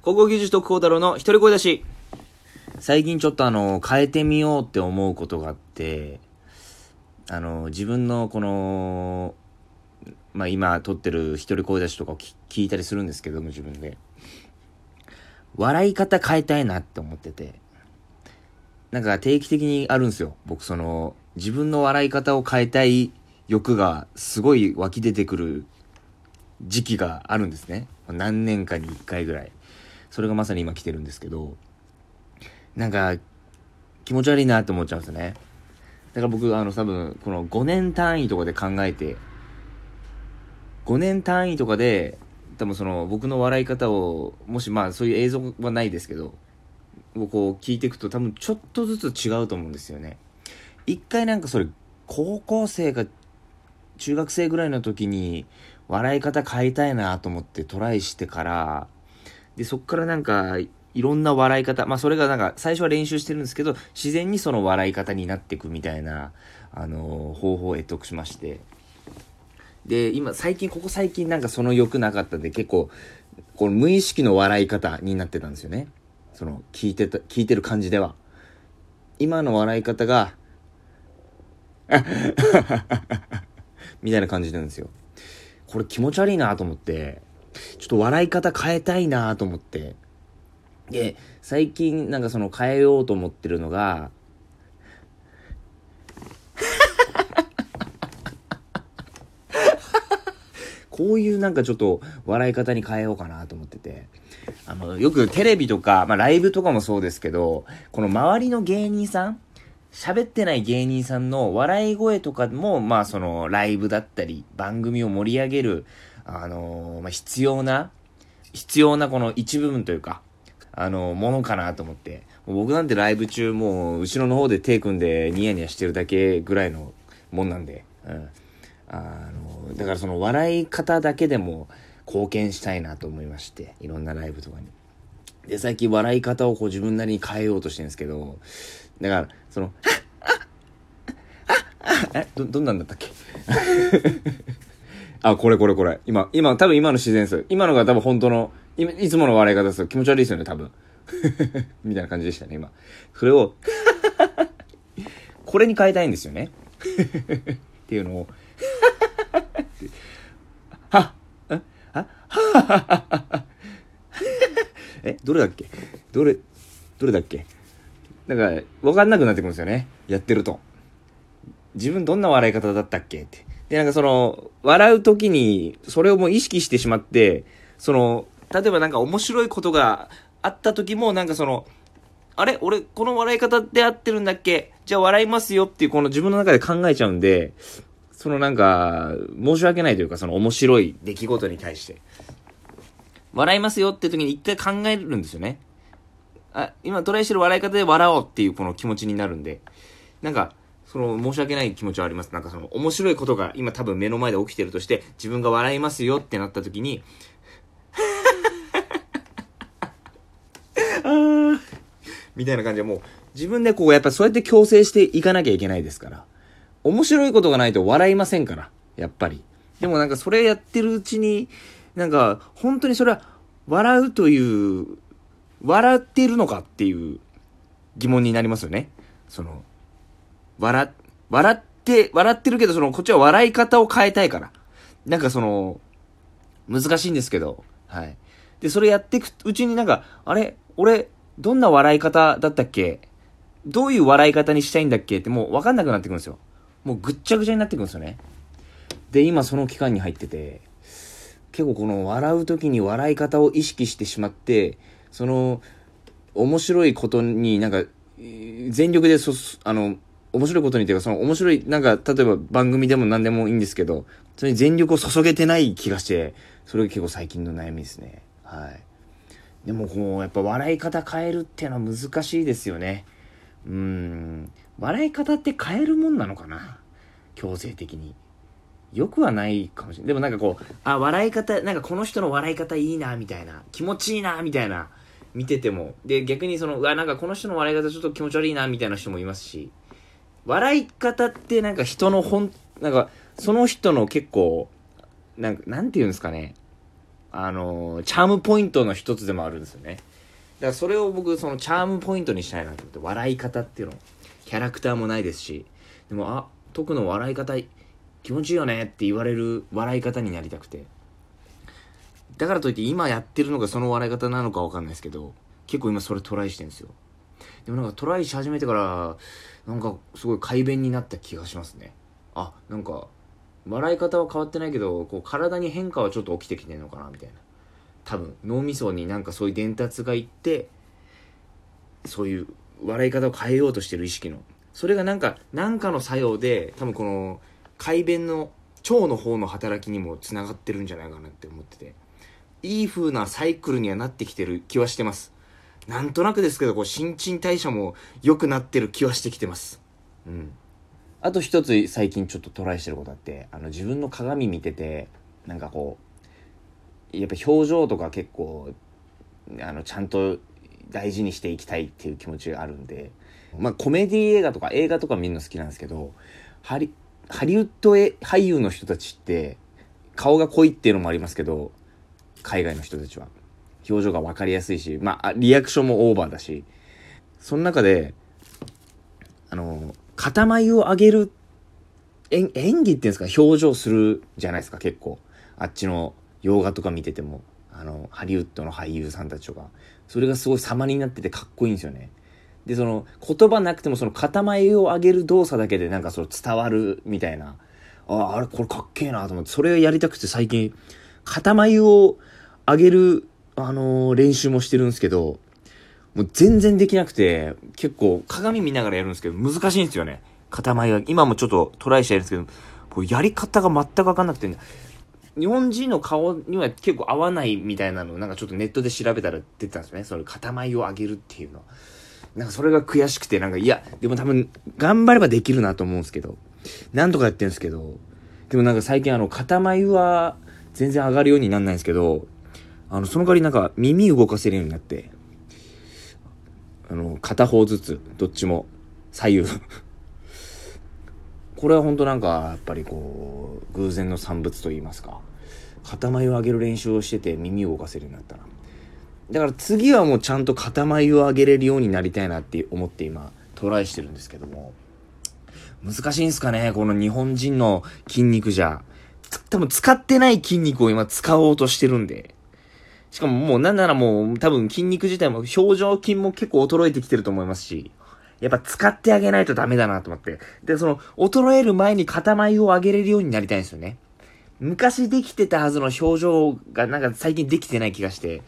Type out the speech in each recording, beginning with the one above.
高校技術特攻太郎の一人声出し。最近ちょっとあの、変えてみようって思うことがあって、あの、自分のこの、まあ今撮ってる一人声出しとかを聞いたりするんですけども、自分で。笑い方変えたいなって思ってて。なんか定期的にあるんですよ。僕その、自分の笑い方を変えたい欲がすごい湧き出てくる時期があるんですね。何年かに1回ぐらい。それがまさに今来てるんですけど、なんか、気持ち悪いなって思っちゃうんですね。だから僕、あの、多分、この5年単位とかで考えて、5年単位とかで、多分その、僕の笑い方を、もしまあ、そういう映像はないですけど、こう聞いていくと多分ちょっとずつ違うと思うんですよね。一回なんかそれ、高校生か中学生ぐらいの時に笑い方変えたいなと思ってトライしてから、で、そっからなんか、いろんな笑い方、まあそれがなんか最初は練習してるんですけど、自然にその笑い方になっていくみたいな、あのー、方法を得得しまして。で、今、最近、ここ最近なんかその欲なかったんで結構、この無意識の笑い方になってたんですよね。その、聞いてた、聞いてる感じでは。今の笑い方が、みたいな感じなんですよ。これ気持ち悪いなと思って、ちょっと笑い方変えたいなと思って。で、最近なんかその変えようと思ってるのが、こういうなんかちょっと笑い方に変えようかなと思ってて。あの、よくテレビとか、まあライブとかもそうですけど、この周りの芸人さん喋ってない芸人さんの笑い声とかも、まあそのライブだったり、番組を盛り上げる、あのー、まあ必要な、必要なこの一部分というか、あのー、ものかなと思って。僕なんてライブ中もう後ろの方で手組んでニヤニヤしてるだけぐらいのもんなんで、うん。あの、だからその笑い方だけでも貢献したいなと思いまして、いろんなライブとかに。で、最近笑い方をこう自分なりに変えようとしてるんですけど、だから、その、え、ど、どんなんだったっけ？あ、これこれこれ。今、今、多分今の自然です。今のが多分本当の、いいつもの笑い方ですよ。気持ち悪いですよね、多分。みたいな感じでしたね、今。それを これに変えたいんですよね。っていうのをはっ、えははえ、どれだっけ？どれ、どれだっけ？なんか、わかんなくなってくるんですよね。やってると。自分どんな笑い方だったっけ？って。で、なんかその、笑う時に、それをもう意識してしまって、その、例えばなんか面白いことがあった時も、なんかその、あれ？俺、この笑い方で合ってるんだっけ？じゃあ笑いますよっていう、この自分の中で考えちゃうんで、そのなんか、申し訳ないというか、その面白い出来事に対して。笑いますよって時に一回考えるんですよね。あ、今トライしてる笑い方で笑おうっていうこの気持ちになるんで、なんか、その申し訳ない気持ちはあります。なんかその面白いことが今多分目の前で起きてるとして、自分が笑いますよってなった時に、みたいな感じでもう自分でこうやっぱそうやって強制していかなきゃいけないですから。面白いことがないと笑いませんから。やっぱり。でもなんかそれやってるうちに、なんか本当にそれは笑うという、笑っているのかっていう疑問になりますよね。その、笑、笑って、笑ってるけどそのこっちは笑い方を変えたいから。なんかその、難しいんですけど、はい。で、それやっていくうちになんか、あれ？俺、どんな笑い方だったっけ？どういう笑い方にしたいんだっけ？ってもうわかんなくなってくるんですよ。もうぐっちゃぐちゃになってくるんですよね。で、今その期間に入ってて、結構この笑う時に笑い方を意識してしまって、その、面白いことになんか、全力でそ、あの、面白いことにというか、その面白い、なんか、例えば番組でも何でもいいんですけど、それに全力を注げてない気がして、それが結構最近の悩みですね。はい。でもこう、やっぱ笑い方変えるっていうのは難しいですよね。うん。笑い方って変えるもんなのかな？強制的に。よくはないかもしれない。でもなんかこう、あ、笑い方、なんかこの人の笑い方いいな、みたいな。気持ちいいな、みたいな。見てても。で、逆にその、うわ、なんかこの人の笑い方ちょっと気持ち悪いな、みたいな人もいますし。笑い方ってなんか人の本、なんか、その人の結構、なんか、なんて言うんですかね。あの、チャームポイントの一つでもあるんですよね。だからそれを僕、そのチャームポイントにしたいなと思って、笑い方っていうの。キャラクターもないですし、でも、あ、徳の笑い方、気持ちいいよねって言われる笑い方になりたくて。だからといって今やってるのがその笑い方なのかわかんないですけど、結構今それトライしてるんですよ。でもなんかトライし始めてから、なんかすごい快便になった気がしますね。あ、なんか、笑い方は変わってないけど、こう体に変化はちょっと起きてきてんのかなみたいな。多分、脳みそになんかそういう伝達がいって、そういう笑い方を変えようとしてる意識の。それがなんか、なんかの作用で、多分この、快便の腸の方の働きにもつながってるんじゃないかなって思ってて。いい風なサイクルにはなってきてる気はしてます。なんとなくですけど、こう、新陳代謝も良くなってる気はしてきてます。うん。あと一つ最近ちょっとトライしてることあって、あの、自分の鏡見てて、なんかこう、やっぱ表情とか結構、あの、ちゃんと大事にしていきたいっていう気持ちがあるんで、まあ、コメディ映画とか映画とか見るの好きなんですけど、ハリ、ハリウッド俳優の人たちって、顔が濃いっていうのもありますけど、海外の人たちは。表情が分かりやすいし、まあ、リアクションもオーバーだし、その中で、あの、塊を上げる、演技っていうんですか、表情するじゃないですか、結構。あっちの洋画とか見てても、あの、ハリウッドの俳優さんたちとか。それがすごい様になっててかっこいいんですよね。で、その、言葉なくてもその塊を上げる動作だけでなんかその伝わるみたいな。ああ、あれこれかっけえなと思って、それをやりたくて最近、塊を上げる、あのー、練習もしてるんですけど、もう全然できなくて、結構鏡見ながらやるんですけど、難しいんですよね。塊が。今もちょっとトライしてるんですけど、もうやり方が全くわかんなくて、ね、日本人の顔には結構合わないみたいなのなんかちょっとネットで調べたら出てたんですよね。その塊を上げるっていうの。なんかそれが悔しくて、なんかいや、でも多分頑張ればできるなと思うんですけど、なんとかやってるんですけど、でもなんか最近あの、塊は全然上がるようになんないんですけど、あの、その代わりなんか耳動かせるようになって、あの、片方ずつ、どっちも、左右 これは本当なんか、やっぱりこう、偶然の産物と言いますか。塊を上げる練習をしてて耳を動かせるようになったな。だから次はもうちゃんと塊を上げれるようになりたいなって思って今トライしてるんですけども。難しいんすかねこの日本人の筋肉じゃ。多分使ってない筋肉を今使おうとしてるんで。しかももうなんならもう多分筋肉自体も表情筋も結構衰えてきてると思いますし。やっぱ使ってあげないとダメだなと思って。で、その、衰える前に塊を上げれるようになりたいんですよね。昔できてたはずの表情がなんか最近できてない気がして、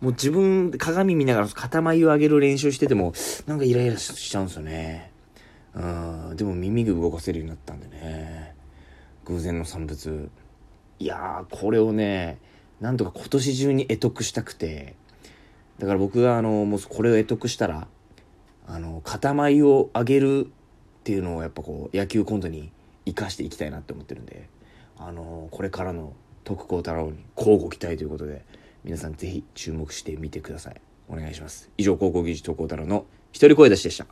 もう自分、鏡見ながら塊を上げる練習してても、なんかイライラしちゃうんですよね。うん、でも耳が動かせるようになったんでね。偶然の産物。いやー、これをね、なんとか今年中に得得したくて、だから僕があの、もうこれを得得したら、あの、塊を上げるっていうのをやっぱこう、野球コントに生かしていきたいなって思ってるんで、あのこれからの徳光太郎に交互期待ということで皆さんぜひ注目してみてください。お願いします。以上高校技術徳光太郎の一人声出しでした。